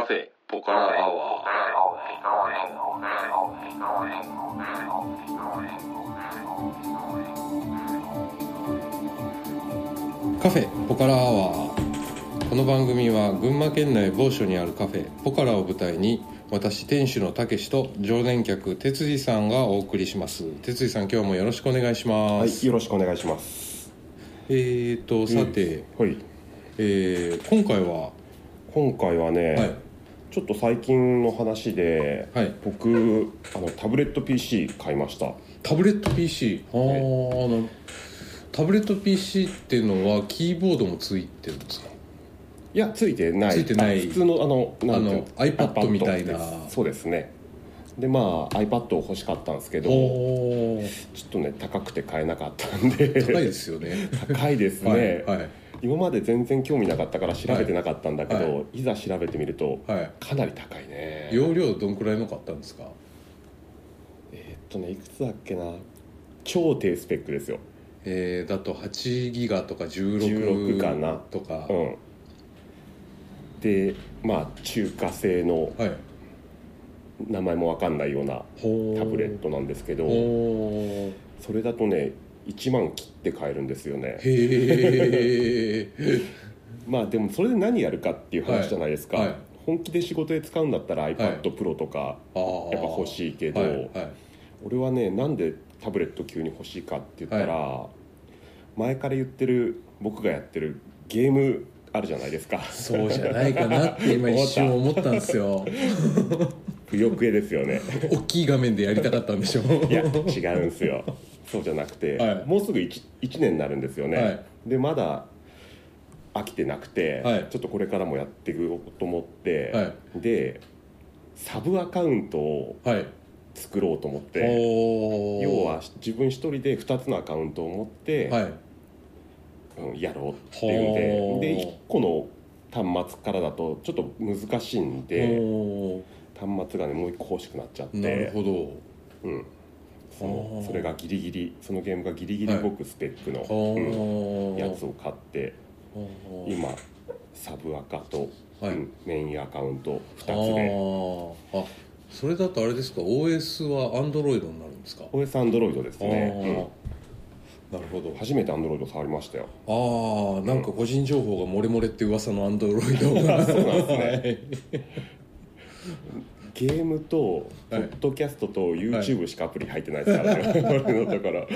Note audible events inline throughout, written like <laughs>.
カフェポカラアワー。カフェポカラアワー。この番組は群馬県内某所にあるカフェポカラを舞台に私店主のたけしと常連客哲司さんがお送りします。哲司さん今日もよろしくお願いします、はい、よろしくお願いします。えーとさて、はい、えー今回は？今回はね、はいちょっと最近の話で、はい。僕あのタブレット PC 買いました。タブレット PC あーなるタブレット PC っていうのはキーボードもついてるんですか？いやついてない。ついてない。あ普通のあのなんの？iPad みたいな。そうですね。でまあ iPad を欲しかったんですけど、ちょっとね高くて買えなかったんで。高いですよね。<laughs> 高いですね、はいはい今まで全然興味なかったから調べてなかったんだけど、、はい。ざ調べてみるとはい。かなり高いね。容量どんくらいの買ったんですか？えーっとねいくつだっけな？超低スペックですよ。えー、だと8ギガとか16 16かな。とか、うん。でまあ中華製のはい。名前も分かんないようなタブレットなんですけどほそれだとね1万切って買えるんですよね。ーへえ <laughs> まあでもそれで何やるかっていう話じゃないですか、はい。はい本気で仕事で使うんだったらはい。iPad Pro とかやっぱ欲しいけど、はい。はい。俺はねなんでタブレット急に欲しいかって言ったら、前から言ってる僕がやってるゲームあるじゃないですか。そうじゃないかなって今一瞬思ったんですよ。<laughs> 不欲絵ですよね。<laughs> 大きい画面でやりたかったんでしょ。いや違うんですよそうじゃなくて、はい。もうすぐ 1, 1年になるんですよね、はい。でまだ飽きてなくて、はい。ちょっとこれからもやっていこうと思って、はでサブアカウントをはい。作ろうと思っておー。要は自分一人で2つのアカウントを持って、はい。うんやろうっていうんでで1個の端末からだとちょっと難しいんでお端末がねもう1個欲しくなっちゃっなるほど。うん、そのそれがギリギリそのゲームがギリギリ動くスペックの、ほうんーやつを買って今サブアカと、はい。うんメインアカウント2つで。あ。それだとあれですか？OS は Android になるんですか？OS アンドロイドですあー。ね、なるほど。うん初めてアンドロイド触りましたよ。ああなんか個人情報が漏れ漏れって噂の Android <laughs> がそうなんですね。はいゲームとポはい。ッドキャストと YouTube しかアプリ入ってないですからね、<laughs> 俺のところ。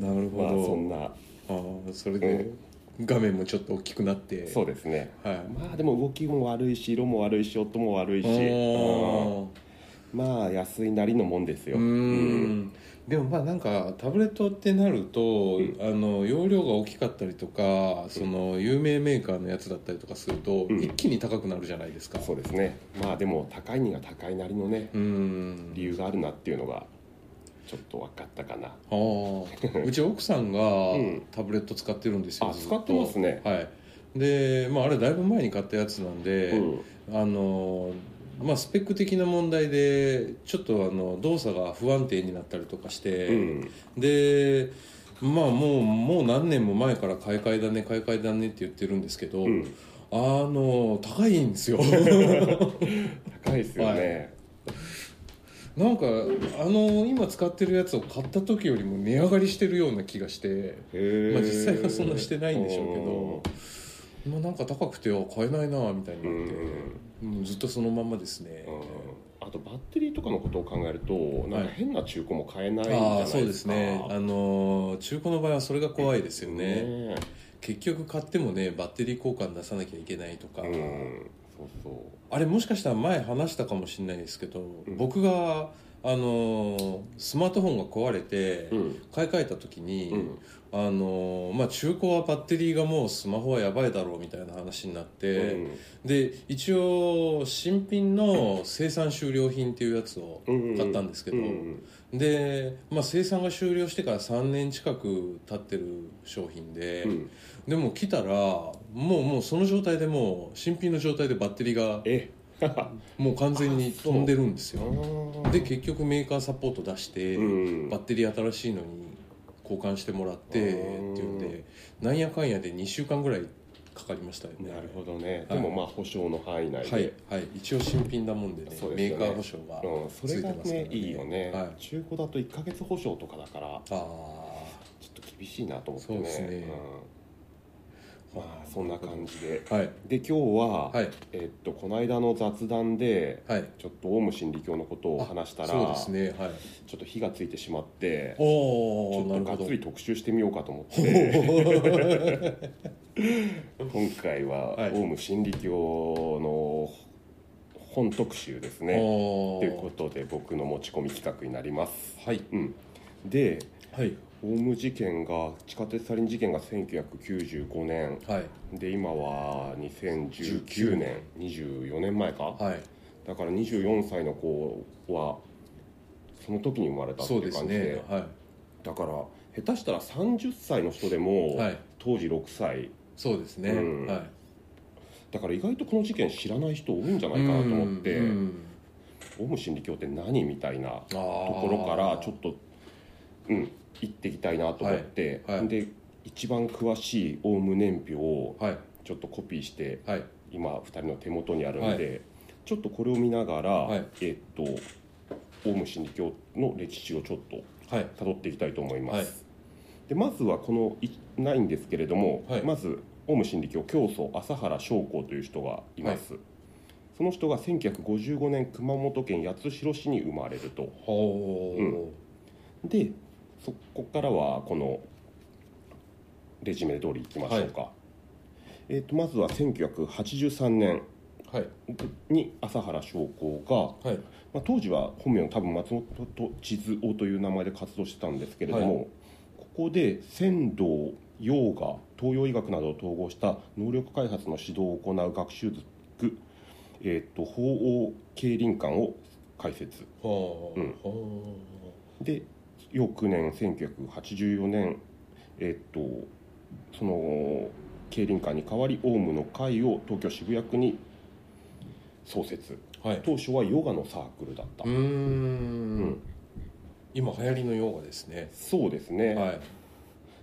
なるほど、まあそんな。ああそれで画面もちょっと大きくなって。そうですね。はい。まあでも動きも悪いし色も悪いし音も悪いし、あー。うんまあ安いなりのもんですよ。うーん。でもまあなんかタブレットってなると、うん。あの容量が大きかったりとかその有名メーカーのやつだったりとかすると、うん。一気に高くなるじゃないですか。そうですね。まあでも高いには高いなりのね理由があるなっていうのがちょっと分かったかな。ああ。<laughs> うち奥さんがうん。タブレット使ってるんですよ、使ってますね。はい。でまああれだいぶ前に買ったやつなんで、うん。あのまあスペック的な問題でちょっとあの動作が不安定になったりとかして、うん。でまあもうもう何年も前から買い替えだね買い替えだねって言ってるんですけど、うん。あの高いんですよ。<laughs> 高いですよね、なんかあの今使ってるやつを買った時よりも値上がりしてるような気がして、まあ、実際はそんなしてないんでしょうけどまあなんか高くてあ買えないなみたいになって、うんずっとそのままですね、うん。あとバッテリーとかのことを考えるとなんか変な中古も買えないんじゃあないですか。あそうですね。あの中古の場合はそれが怖いですよね。ね結局買ってもねバッテリー交換出さなきゃいけないとか、うん。そうそう。あれもしかしたら前話したかもしれないですけど、うん。僕があのスマートフォンが壊れてうん。買い替えた時に、うんあのまあ、中古はバッテリーがもうスマホはやばいだろうみたいな話になって、で一応新品の生産終了品っていうやつをうん買ったんですけど、うんで、まあ、生産が終了してから3年近く経ってる商品で、うん。でも来たらもうもうその状態でもう新品の状態でバッテリーがえ？<laughs> もう完全に飛んでるんですよ。あで結局メーカーサポート出して、うん。バッテリー新しいのに交換してもらってっていうん。でなんやかんやで2週間ぐらいかかりましたよね。なるほどね、はい。でもまあ保証の範囲内で、はいはい。一応新品なもんでねね。ーカー保証がうん、そついてますからね。ねいいよね、はい。中古だと1か月保証とかだからあちょっと厳しいなと思ってね。そうですね。うん、まあそんな感じで。あはい。で今日は、はい。えっとこの間の雑談ではい。ちょっとオウム真理教のことを話したらそうですね。はい。ちょっと火がついてしまってちおょっとがっつり特集してみようかと思って。<laughs> 今回ははい。オウム真理教の本特集ですね。おということで僕の持ち込み企画になります、はい。うん、ではいオウム事件が地下鉄サリン事件が1995年。はい。で今は2019年24年前か？はい。だから24歳の子はその時に生まれたってそいうう感じで。ね。はだから下手したら30歳の人でも、当時6歳。そうですね。うん。はい。だから意外とこの事件知らない人多いんじゃないかなと思って、オウム真理教って何みたいなあとーころからちょっとうん行っていきたいなと思って、はいはい。で一番詳しいオウム年表をはい。ちょっとコピーしてはい。今2人の手元にあるんで、はちょっとこれを見ながら、はい。えっとオウム真理教の歴史をちょっとはい。辿っていきたいと思います、はい。でまずはこのいないんですけれども、はい。まずオウム真理教教祖朝原将校という人がいます、その人が1955年熊本県八代市に生まれると。ほうでそこからはこのレジュメ通りいきましょうか、えー、とまずは1983年はい。に朝原将校が、はい。まあ、当時は本名の多分松本千鶴夫という名前で活動してたんですけれども、はい。ここで仙道ヨガ東洋医学などを統合した能力開発の指導を行う学習塾、えー、と法王経輪館を開設。ほううん。ほで翌年1984年えっ、とその経輪館に代わりオウムの会を東京渋谷区に創設。うはい。当初はヨガのサークルだった、うん。今流行りのヨガですね。そうですね、はい。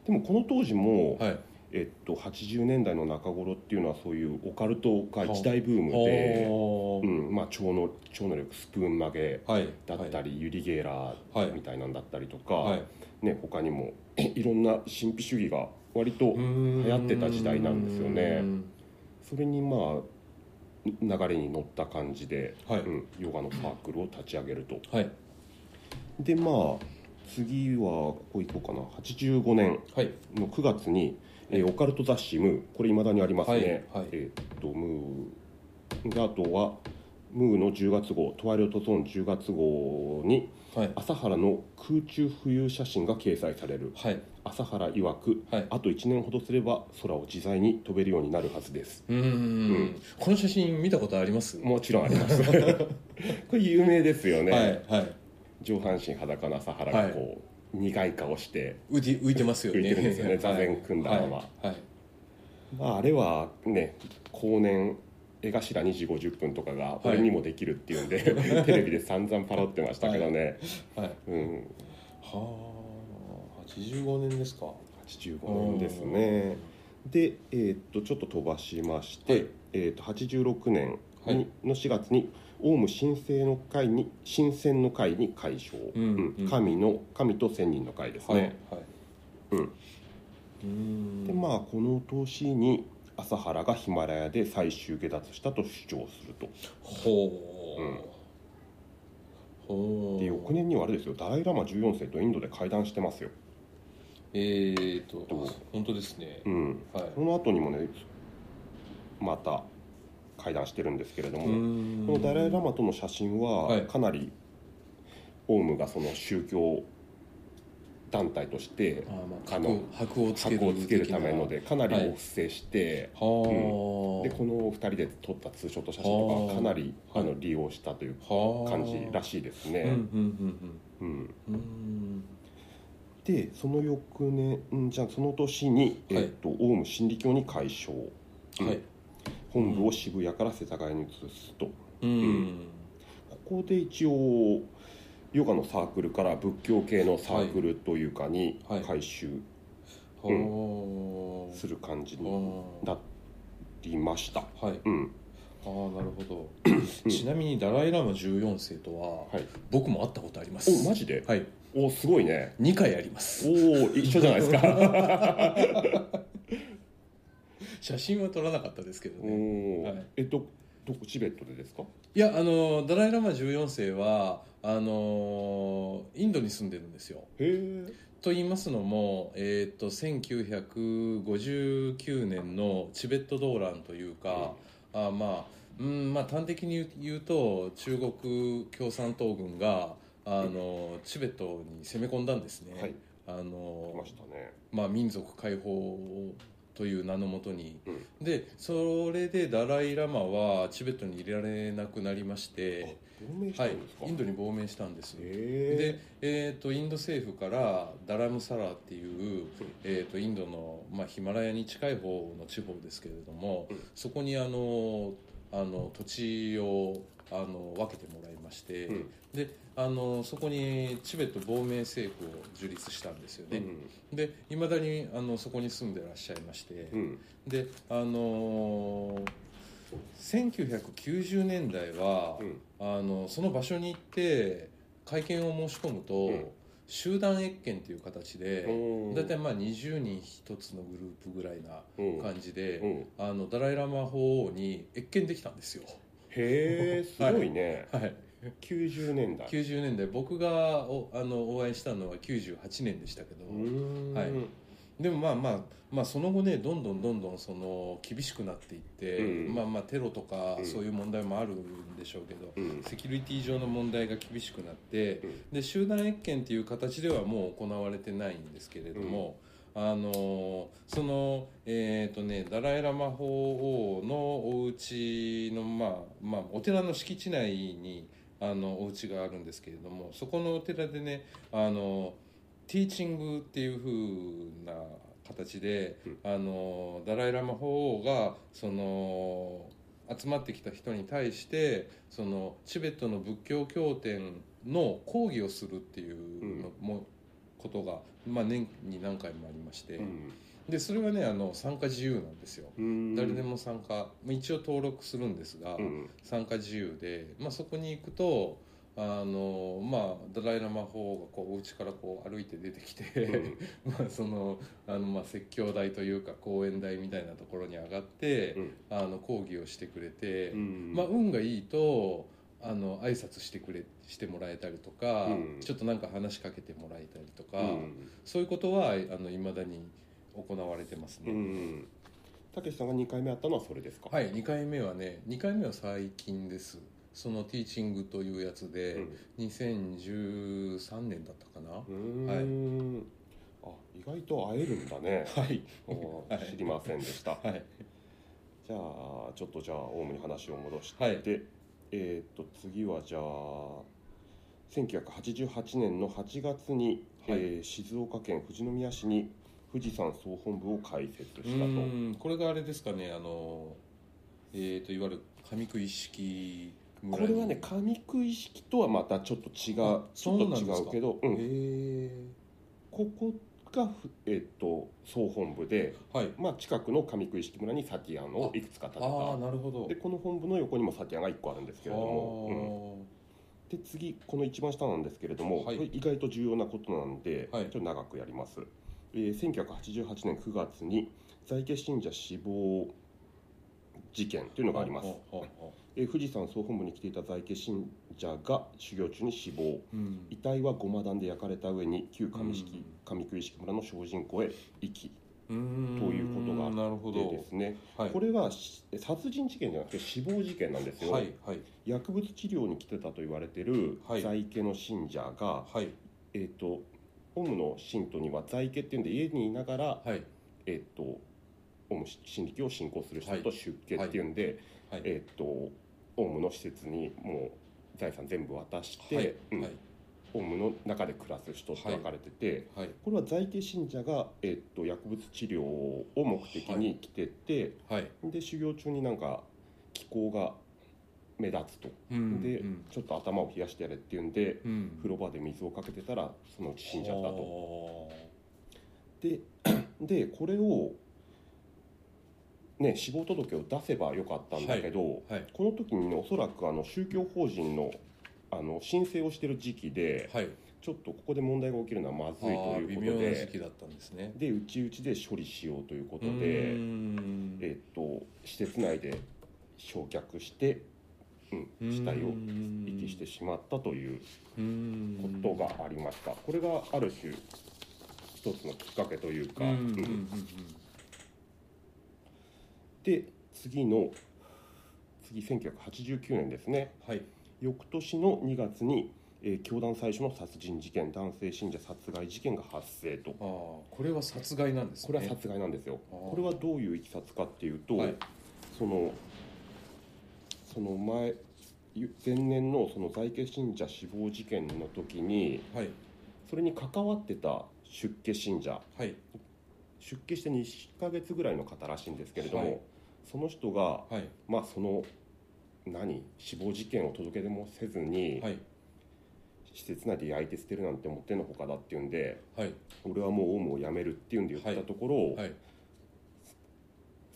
でもこの当時も、はいえっと、80年代の中頃っていうのはそういうオカルトが一大ブームで、ほう。うんまあ、超能超能力スプーン曲げはい。だったり、ユリ・ゲーラはい。ーみたいなんだったりとか、はい。ね、他にも <coughs> いろんな神秘主義が割と流流行ってた時代なんですよね。それにまあ流れに乗った感じで、はい。うん、ヨガのサークルを立ち上げると。はい。でまあ次はここ行こうかな。85年はい。の9月に、えーオカルト雑誌「ムー」これいまだにありますね、はい。はい。えーっとムー。であとはムーの10月号「トワイライトゾーン」10月号にはい。朝原の空中浮遊写真が掲載される。はい。朝原曰く、はい。あと1年ほどすれば空を自在に飛べるようになるはずです。うーん。この写真見たことあります？もちろんあります。<laughs> これ有名ですよね、はい。はい上半身裸の朝原がこう、苦い顔して浮いて浮いてますよね。浮いてるんですよね。はい。座禅組んだまま。はい。はい。まあ、あれはね後年絵頭2時50分とかが俺にもできるっていうんで、<laughs> テレビで散々パロってましたけどね、はい。うん、はあ85年ですか。85年ですね。で、えーっとちょっと飛ばしまして、はい。えーっと86年に、はい。の4月にオウム神聖の会に神仙の会に解消、うんうん。神の神と千人の会ですはいね、はい。うん。でまあこの年に朝原がヒマラヤで最終下脱したと主張すると。ほう、うん。で翌年にはあれですよ。ダライ・ラマ14世とインドで会談してますよ、えーとどう？本当ですね、うん、はい。その後にもねまた会談してるんですけれども、このダライ・ラマとの写真ははい。かなりオウムがその宗教団体としてあの箔箔をつけるためのでかなりはいお布施して、はあ、でこの2人で撮ったツーショット写真とかはかなりはああの利用したというはあ。感じらしいですね、うんうんうんうん、うん。うん。でその翌年んじゃあその年に、はい。えっとオウム真理教に解消、うん。はい本部を渋谷から世田谷に移すと。うん、ここで一応ヨガのサークルから仏教系のサークルというかにはい。改修はあする感じにはなっりました。はい。うん。ああなるほど。ちなみにダライ・ラマ14世とは、はい。僕も会ったことあります。おマジで？はい。おすごいね。2回あります。おお一緒じゃないですか <laughs> 写真は撮らなかったですけどおね。お、はい。えっとどこチベットでですか？いやあのダライ・ラマ14世はあのインドに住んでるんですよ。へえと言いますのも、えー、と1959年のチベット動乱というか、あまあうんまあ、端的に言うと中国共産党軍があのチベットに攻め込んだんですね、はい。あの来ましたね。まあ、民族解放という名のもとに、うん。でそれでダライ・ラマはチベットに入れられなくなりまして、はい。インドに亡命したんです。へで、えー、とインド政府からダラムサラっていう、えー、とインドの、まあ、ヒマラヤに近い方の地方ですけれども、うん。そこにあのあの土地をあの分けてもらいまして、うん。であのそこにチベット亡命政府を樹立したんですよえね、でいまだにあのそこに住んでらっしゃいまして、うん。うんであのー1990年代は、うん。あのその場所に行って会見を申し込むと、うん。集団越見という形でうん大体まあ20人一つのグループぐらいなうん。感じで、うん。あのダライ・ラマ法王に越見できたんですよ、へえすごいね、はい、90年代。90年代。僕がおあのお会いしたのは98年でしたけど、はい。でもまあまあまあその後ねどんどんどんどんその厳しくなっていって、うん。まあまあテロとかうん。そういう問題もあるんでしょうけど、うん。セキュリティ上の問題が厳しくなって、うん。で集団越見っていう形ではもう行われてないんですけれども、あのそのえっ、とねダライ・ラマ法王のお家のまあまあお寺の敷地内にあのお家があるんですけれどもそこのお寺でねあのティーチングっていう風な形で、うん。あのダライ・ラマ法王がその集まってきた人に対してそのチベットの仏教経典の講義をするっていうのも、ことが、まあ、年に何回もありまして、うん。でそれはねあの参加自由なんですよ、うん。誰でも参加まあ一応登録するんですが、うん。参加自由で、まあ、そこに行くとあのまあダライ・ラマ法がこうお家からこう歩いて出てきて、うん。<laughs> まあそのあのまあ説教台というか講演台みたいなところに上がって、うん。あの講義をしてくれて、うん。まあ、運がいいとあの挨拶してくれしてもらえたりとか、うん。ちょっとなんか話しかけてもらえたりとか、うん。そういうことはあの未だに行われてますね。うん。たけしさんが2回目会ったのはそれですか？はい、2回目はね2回目は最近です。そのティーチングというやつで、うん。2013年だったかな、うーん。あ意外と会えるんだね。<laughs> はい。おはい。知りませんでした。はい。じゃあちょっとじゃあオウムに話を戻して、はいえーっと次はじゃあ1988年の8月に、はい。えー静岡県富士宮市に富士山総本部を開設したうとこれがあれですかねあのえー、といわゆる上食い式これはね上食い式とはまたちょっと違うあちょっと違そうけど、うん。ここがふ、えーっと総本部で、はい。まあ、近くの上食い式村にサティアンをいくつか建てああたなるほど。でこの本部の横にもサティアンが1個あるんですけれども、うん。で次この一番下なんですけれども、はい。これ意外と重要なことなんで、はい。ちょっと長くやります、えー1988年9月に在家信者死亡事件というのがあります、ほうほうほえー富士山総本部に来ていた在家信者が修行中に死亡。ううん。遺体はごま団で焼かれた上に旧上式、うん。上食い式村の精進湖へ遺棄ということがあってなるほど。でですね、はい。これはし殺人事件じゃなくて死亡事件なんですよ、はいはい。薬物治療に来てたと言われてるはい。在家の信者が、はい。えっ、とオウムの信徒には在家っていうんで家にいながら、はい。えっ、とオウム真力を信仰する人と出家っていうんで、はい。えっ、とオウムの施設にもう財産全部渡して、はいうんはい。オウムの中で暮らす人って分かれてて、はい。これは在家信者が、えっと薬物治療を目的に来てて、はい。で修行中になんか気候が目立つと、うんで、うん。ちょっと頭を冷やしてやれっていうんでうん。風呂場で水をかけてたらそのうち死んじゃったと。とで <clears throat> でこれをね、死亡届を出せばよかったんだけど、はいこの時にねおそらくあの宗教法人のあの申請をしてる時期で、はい。ちょっとここで問題が起きるのはまずいということで時期だったんですね。で内々で処理しようということで、ん。えっと施設内で焼却して、うん、死体を遺棄してしまったということがありました。これがある種一つのきっかけというか、うんうんうん。うんで次の次1989年ですね。はい。翌年の2月に、えー教団最初の殺人事件男性信者殺害事件が発生と。ああこれは殺害なんですね。これは殺害なんですよ。これはどういういきさつかっていうと、はい。そのその前前年のその在家信者死亡事件の時にはい。それに関わってた出家信者。はい。出家して2ヶ月ぐらいの方らしいんですけれども、はいその人が、はい。まあその何死亡事件を届け出もせずに、はい。施設内で焼いて捨てるなんてもってのほかだっていうんではい。俺はもうオウムを辞めるっていうんで言ったところ、はい。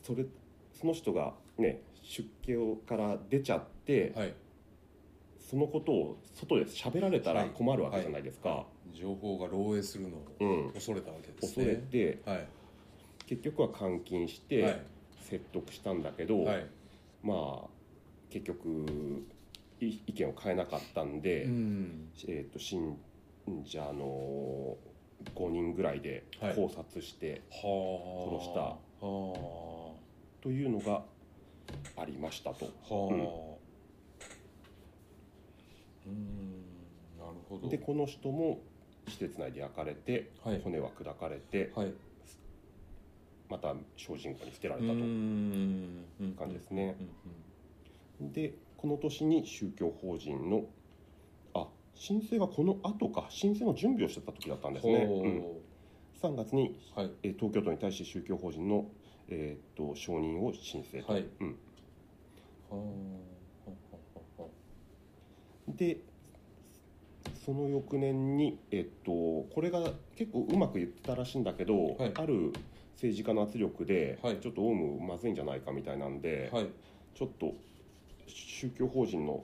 それその人がね出家をから出ちゃって、はい。そのことを外で喋られたらはい。困るわけじゃないですか、情報が漏洩するのをうん。恐れたわけです恐ねれてはい。結局は監禁しはて説得したんだけど、いはい。まあ結局い意見を変えなかったんで、うん。えー、と信者の5人ぐらいではい。考察してはあ殺した。はというのがありましたと。あ。はあうん。なるほど。でこの人も施設内で焼かれて、はい。骨は砕かれてはいまた精進湖に捨てられたとん感じですねでこの年に宗教法人のあ申請がこの後か申請の準備をしてた時だったんですね、うん3月に、はいえ東京都に対して宗教法人の、えーっと承認を申請と、でその翌年に、えっと、これが結構うまく言ってたらしいんだけど、はいある政治家の圧力で、はい。ちょっとオウムまずいんじゃないかみたいなんで、はい。ちょっと宗教法人の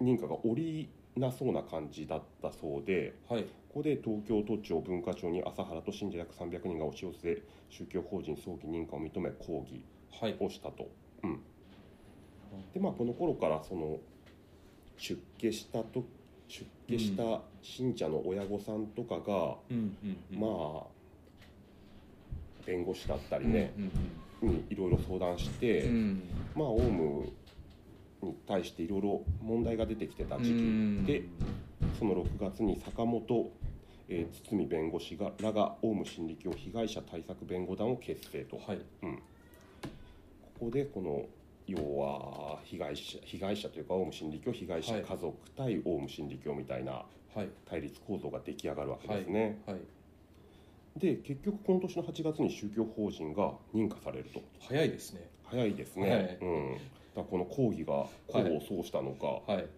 認可が下りなそうな感じだったそうではい。ここで東京都庁文化庁に朝原と信者約300人が押し寄せ宗教法人早期認可を認め抗議はい。をしたと。うん、でまあこの頃からその出家したと出家した信者の親御さんとかが、うん。まあ弁護士だったりね、うんにいろいろ相談して、まあオウムに対していろいろ問題が出てきてた時うん。期でその6月に坂本、えー堤弁護士がらがオウム真理教被害者対策弁護団を結成と、はい。うん、ここでこの要は被害者被害者というかオウム真理教被害者はい家族対オウム真理教みたいなはい。対立構造が出来上がるわけはいですね、はいで結局この年の8月に宗教法人が認可されると。早いですね。早いですね、はい。うん、だこの抗議が功を奏したのか、はい。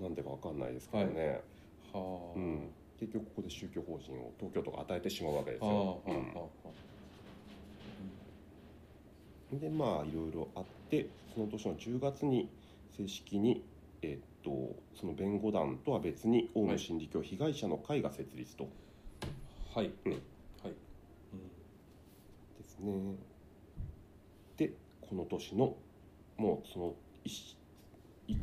なんでかわかんないですけどね、はあ。うん、結局ここで宗教法人を東京都が与えてしまうわけですよ、うん。でまあいろいろあってその年の10月に正式にえっとその弁護団とは別にオウム真理教被害者の会が設立と、あはい。うん。はい。ですね。でこの年のもうその 1, 1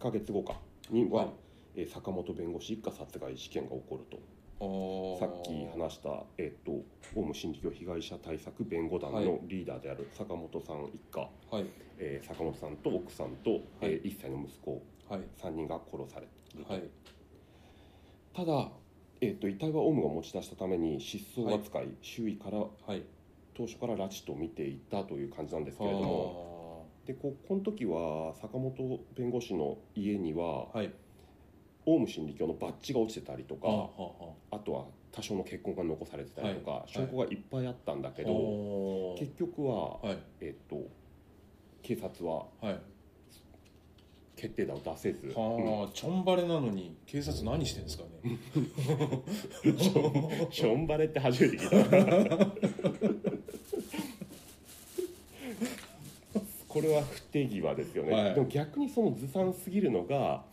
ヶ月後か。には、はいえー坂本弁護士一家殺害事件が起こると。あさっき話した、えっとオウム真理教被害者対策弁護団はい。のリーダーである坂本さん一家、はい。えー坂本さんと奥さんと、えー1歳の息子。はい。3人が殺されると、はい。ただ、えっと遺体はオウムが持ち出したために失踪扱い、周囲からはい。当初から拉致と見ていたという感じなんですけれども。でここの時は坂本弁護士の家にははい。オウム真理教のバッジが落ちてたりとか、はあはあとは多少の血痕が残されてたりとか、はい。証拠がいっぱいあったんだけあど、はあ結局は、はい。えっと警察ははい決定打を出せず、うん。はあちょんばれなのに警察何してんですかね。<laughs> ションバレって初めて聞いた。<laughs> これは不手際ですよね、はい。でも逆にそのずさんすぎるのが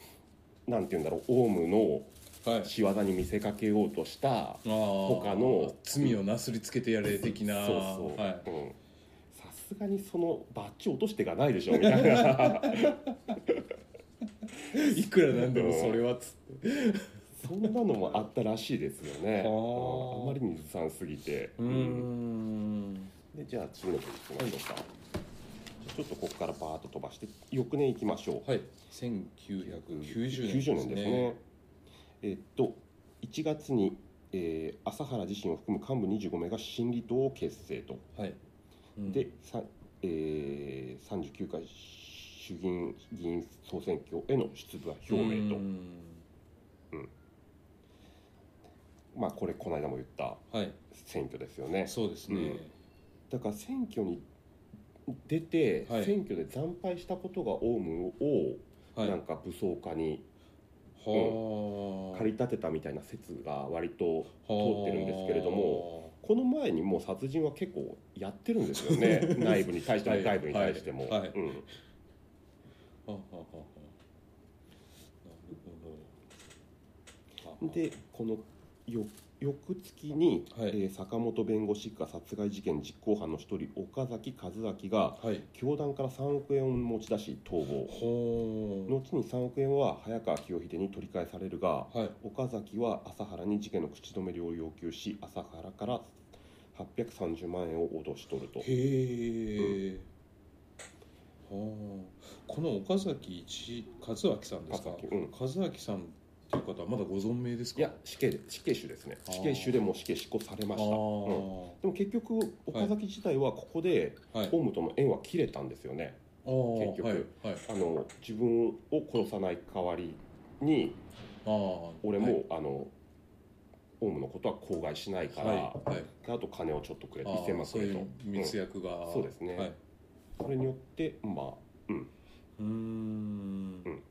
なんて言うんだろうオウムのはい。仕業に見せかけようとした他の罪をなすりつけてやれ的な。そうそう、はうん。さすがにそのバッジ落としてがないでしょみたいない、<laughs> いくらなんでもそれはつって。そんなのもあったらしいですよね。ああまりにずさんすぎて。うーん。でじゃあ次のページ行きましょうか、ちょっとここからバーッと飛ばして翌年行きましょう。はい。1990年90年ですね。えっと1月に、えー朝原自身を含む幹部25名が新理党を結成と、はい、うん。で、さえー、39回衆議院議員総選挙への出馬表明と。うーん。まあこれこの間も言ったはい。選挙ですよね。そうですね、だから選挙に出て、はい。選挙で惨敗したことがオウムを、はい。なんか武装化にはあ。駆り立てたみたいな説が割と通はあってるんですけれどもこの前にもう殺人は結構やってるんですよね。内部に対してもはい。外部に対しても、はい。はい。うん、なるほどでこのよ翌月に、はい。えー坂本弁護士一家殺害事件実行犯の一人岡崎和明がはい。教団から3億円を持ち出し逃亡。後に3億円は早川清秀に取り返されるがはい。岡崎は朝原に事件の口止め料を要求し朝原から830万円を脅し取ると。へえ、はあこの岡崎一和明さんですか？和明うん。和明さんっていう方はまだご存命ですか？いや死刑で死刑囚ですね。死刑囚でもう死刑執行されました、あうん。ーでも結局岡崎自体はここではい。オウムとの縁は切れたんですよね、あー。結局。はい。はい。あの自分を殺さない代わりに俺も、はい。あのオウムのことは口外しないから、はい。はい。あと金をちょっとくれあー。1000万くれと密約が、そうですね。はい、それによってまあうん。うーん。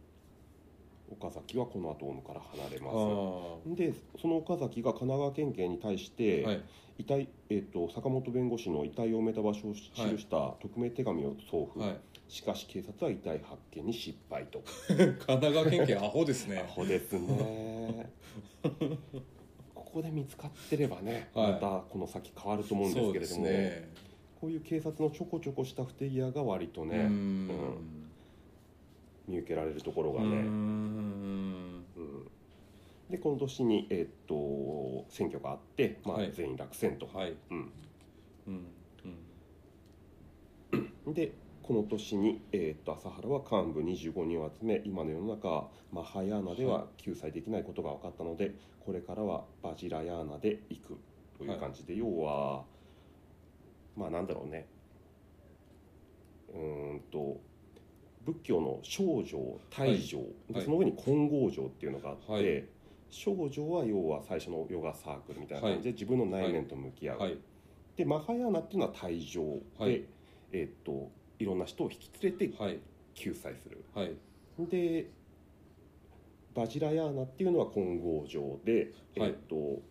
岡崎はこの後オウムから離れあまー。すでその岡崎が神奈川県警に対して、はい。遺体えっと坂本弁護士の遺体を埋めた場所を記した匿名手紙を送付、はい。しかし警察は遺体発見に失敗と。<laughs> 神奈川県警アホですアねホですね。<laughs> ここで見つかってればね、はい。またこの先変わると思うんですけれども、ねこういう警察のちょこちょこした不手際が割とね、うん。ん見受けられるところがね、ん。うん。でこの年に、えっと選挙があって、まあはい。全員落選と、はい。うん。うん。でこの年に、えー、と朝原は幹部25人を集め今の世の中マハヤーナでは救済できないことが分かったので、これからはバジラヤーナで行くという感じで、要はまあなんだろうね。うーんと仏教の少女大乗、はい。でその上に金剛乗っていうのがあって、はい。少女は要は最初のヨガサークルみたいな感じで自分の内面と向き合う、はい。でマハヤーナっていうのは大乗で、はい。えーっといろんな人を引き連れてはい。救済する、はい。でバジラヤーナっていうのは金剛乗で、はい。えーっと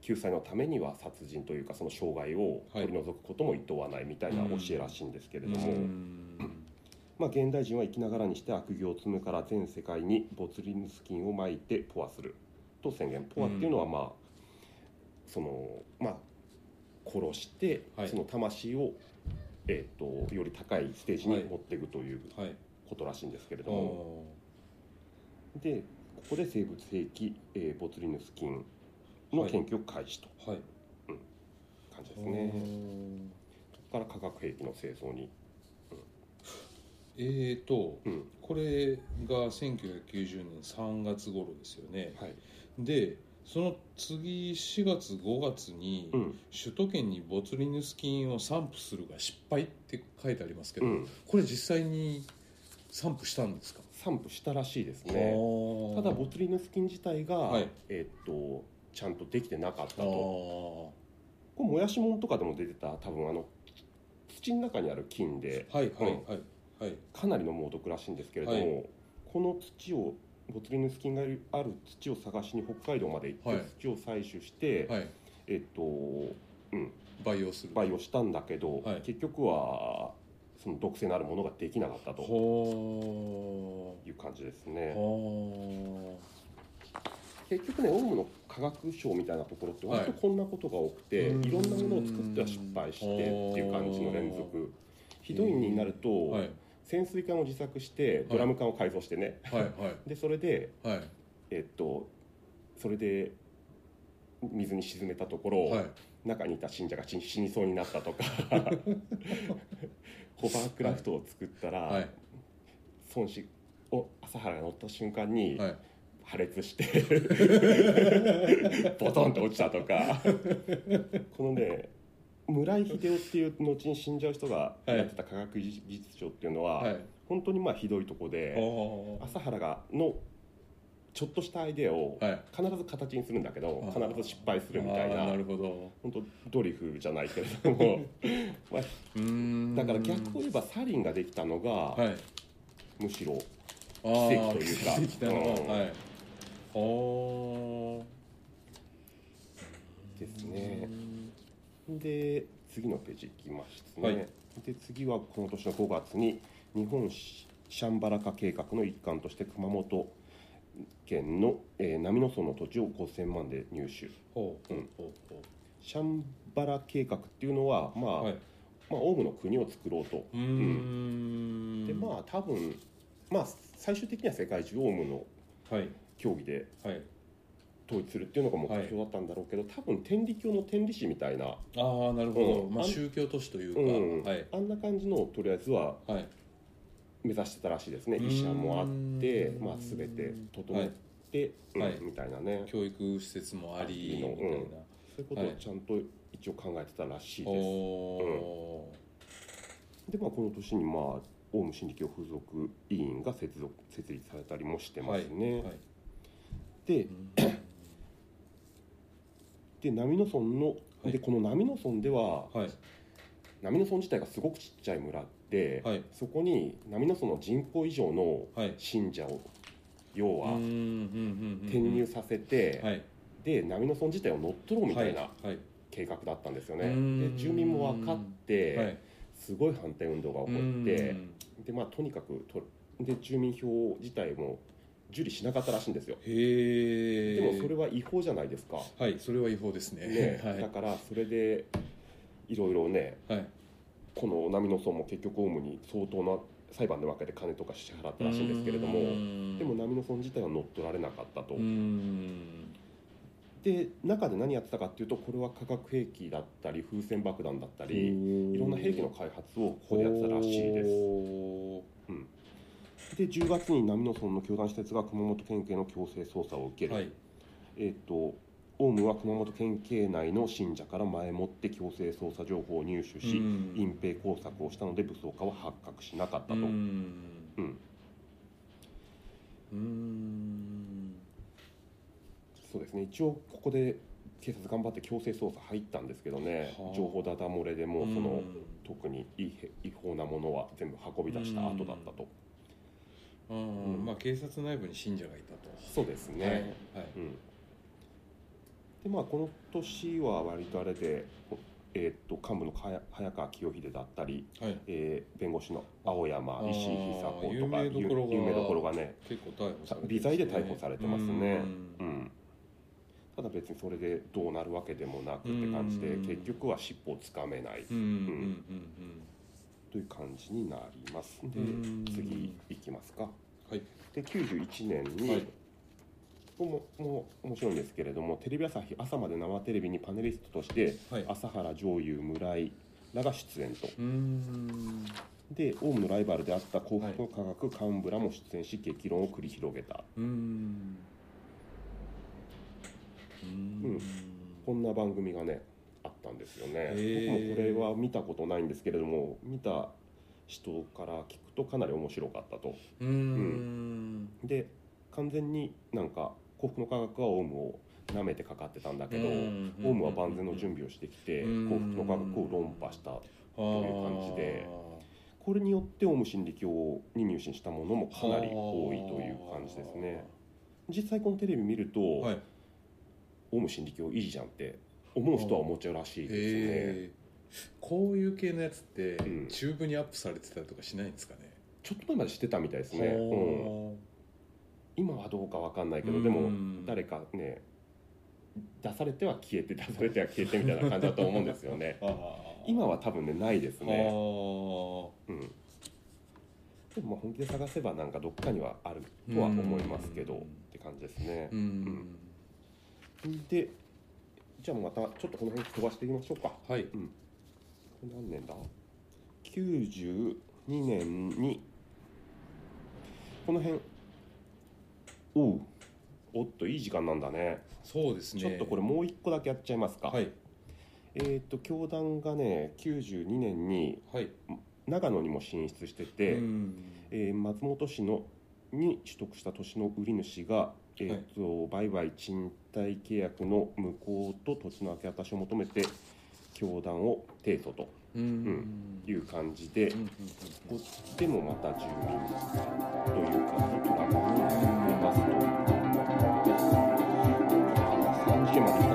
救済のためには殺人というかその障害を取り除くことも厭わないみたいな教えらしいんですけれども、まあ、現代人は生きながらにして悪行を積むから全世界にボツリヌス菌をまいてポアする。と宣言ポアっていうのはまあ、そのまあ殺して、はい。その魂を、えー、とより高いステージに持っていくというはい。ことらしいんですけれあども、でここで生物兵器、えーボツリヌス菌の研究を開始と。ーはい。感じですね、そこから化学兵器の製造に、えーとうん。これが1990年3月頃ですよね。はい。でその次4月5月に、うん。首都圏にボツリヌス菌を散布するが失敗って書いてありますけど、うん、これ実際に散布したんですか？散布したらしいですあねー。ただボツリヌス菌自体が、はい。えーっとちゃんとできてなかったあとー。これもやしもんとかでも出てた多分あの土の中にある菌ではいはいうん。はいはい。かなりの猛毒らしいんですけれども、はこの土をボツリヌス菌がある土を探しに北海道まで行って、はい。土を採取して、はい。えっとうん、培養する。培養したんだけど、はい。結局はその毒性のあるものができなかったと。ほいう感じですうね。ほ結局ねオウムの科学賞みたいなところって割とはいこんなことが多くて、うん。い、ろんなものを作っては失敗してっていう感じの連続。ひどいになると、うはい。潜水艦を自作してドラム缶を改造してね、はいはい。<laughs> でそれではい。えっとそれで水に沈めたところ、はい。中にいた信者が死死にそうになったとか <laughs> ホバークラフトを作ったら、はい。孫子を朝原が乗った瞬間にはい破裂して <laughs> ボトンと落ちたとか。このね村井秀夫っていう後に死んじゃう人がやってた科学技術庁っていうのは、はい。本当にまあひどいとこで朝原がのちょっとしたアイデアをはい。必ず形にするんだけどあー。必ず失敗するみたいななるほど。本当ドリフじゃないけれども、<laughs> まあ、だから逆を言えばサリンができたのが、はい。むしろ奇跡というか。奇跡だなうん。はい。ほですうね。うんで次のページいきますね、はい。で次はこの年の5月に日本シャンバラ化計画の一環として熊本県の、えー波の村の土地を5000万で入手。シャンバラ計画っていうのはまあ、うはい。まあ、オウムの国を作ろうと。うーん。でまあ多分まあ最終的には世界中オウムのはい競技ではい。統一するっていうのが目標だったんだろうけど、多分天理教の天理師みたいな、ああなるほど、まあうん。あん宗教都市というか、うん。はい。あんな感じのをとりあえずははい。目指してたらしいですね。医者もあって、まあ、全て整って、うんはい。みたいなね。教育施設もありみたいな、そういうことをちゃんと一応考えてたらしいおです、おでまあこの年にまあオウム真理教附属委員が設立されたりもしてー、ますね、はいうん。で波野村の、はい。でこの波野村でははい。波野村自体がすごくちっちゃい村で、はい。そこに波野村の人口以上のはい。信者を要は転入させて、はい。で波野村自体を乗っ取ろうみたいな計画だったんですようね、ん。で住民も分かって、はい。すごい反対運動が起こってうん。でまあとにかくとで住民票自体も受理しなかったらしいんですよ。へえでもそれは違法じゃないですか、はいそれは違法ですね。ね <laughs> はい。だからそれでいろいろねはい。この波野村も結局オウムに相当な裁判で分けて金とか支払ったらしいんですけれどもうん。でも波野村自体は乗っ取られなかったと、うん。で中で何やってたかっていうとこれは化学兵器だったり風船爆弾だったりいいろんな兵器の開発をここでやってたらしいですで10月に波野村の教団施設が熊本県警の強制捜査を受ける、はい。えっ、とオウムは熊本県警内の信者から前もって強制捜査情報を入手し、うん。隠蔽工作をしたので武装化は発覚しなかったと、ううん。んうん。そうですね。一応ここで警察頑張って強制捜査入ったんですけどね。はあ。情報ダダ漏れでもうその、うん。特に違違法なものは全部運び出した後だったと、うんうん。まあ警察内部に信者がいたと。そうですね、はい。はい。うん、でまあこの年は割とあれで、えーっと幹部の早早川清秀だったり、はい。えー弁護士の青山石井久子とか有名どころが有名どころがね結構逮捕されてね。微罪で逮捕されてますね、うん。うん。ただ別にそれでどうなるわけでもなくって感じでうん。結局は尻尾をつかめない。うん。うんという感じになります。でうん。次いきますか。はい。で91年に、はい。ももう面白いんですけれどもテレビ朝日朝まで生テレビにパネリストとしてはい。朝原上優村井らが出演と。でオウムのライバルであった幸福の科学幹部らも出演し激論を繰り広げた。うん。こんな番組がねあったんですよね。へ僕ーもこれは見たことないんですけれども見た人から聞くとかなり面白かったと。うーん。で完全になんか幸福の科学はオウムを舐めてかかってたんだけど、うんオウムは万全の準備をしてきて、うん。幸福の科学を論破したという感じでこれによってオウム真理教に入信したものもかなり多いという感じですね。実際このテレビ見ると、はい。オウム真理教いいじゃんって思う人は思っちゃうらしいですね。へこういう系のやつって、うん。チューブにアップされてたりとかしないんですかね？ちょっと前までしてたみたいですね、うん、ほ今はどうかわかんないけどうん。でも誰かね出されては消えて出されては消えてみたいな感じだと思うんですよね。<laughs> 今は多分ねないですあねー。うん。でもまあ本気で探せばなんかどっかにはあるとは思いますけどうん。って感じですね。うん、でじゃあまたちょっとこの辺飛ばしていきましょうか。はい。これ何年だ？92年に。この辺。おう。おっといい時間なんだね。そうですね。ちょっとこれもう一個だけやっちゃいますか、はい。えっ、と教団がね92年に。はい。長野にも進出してて、うん。えー松本市のに取得した土地の売り主が、えーと売買賃貸契約の無効と土地の明け渡しを求めて教団を提訴とうん。いう感じで、ここでもまた住民というかトラブルに出ますと。